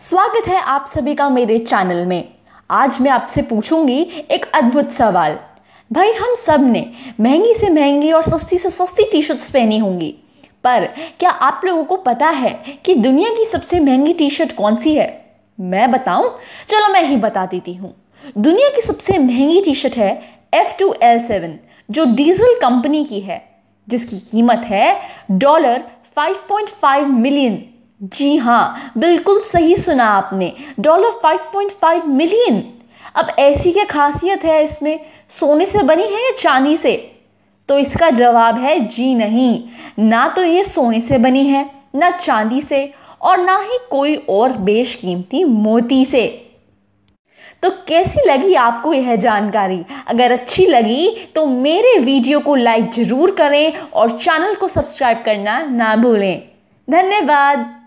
स्वागत है आप सभी का मेरे चैनल में। आज मैं आपसे पूछूँगी एक अद्भुत सवाल। भाई, हम सबने महँगी से महँगी और सस्ती से सस्ती टी शर्ट्स पहनी होंगी। पर क्या आप लोगों को पता है कि दुनिया की सबसे महँगी टी शर्ट कौन सी है? मैं बताऊँ? चलो मैं ही बता देती हूँ। दुनिया की सबसे महँगी टी शर्ट है एफ़ टू एल सेवन जो डीजल कंपनी की है, जिसकी कीमत है डॉलर 5.5 मिलियन जी हाँ बिल्कुल सही सुना आपने। डॉलर 5.5 मिलियन अब ऐसी क्या खासियत है इसमें? सोने से बनी है या चांदी से? तो इसका जवाब है जी नहीं। ना तो ये सोने से बनी है, ना चांदी से, और ना ही कोई और बेशकीमती मोती से। तो कैसी लगी आपको यह जानकारी? अगर अच्छी लगी तो मेरे वीडियो को लाइक ज़रूर करें और चैनल को सब्सक्राइब करना ना भूलें। धन्यवाद।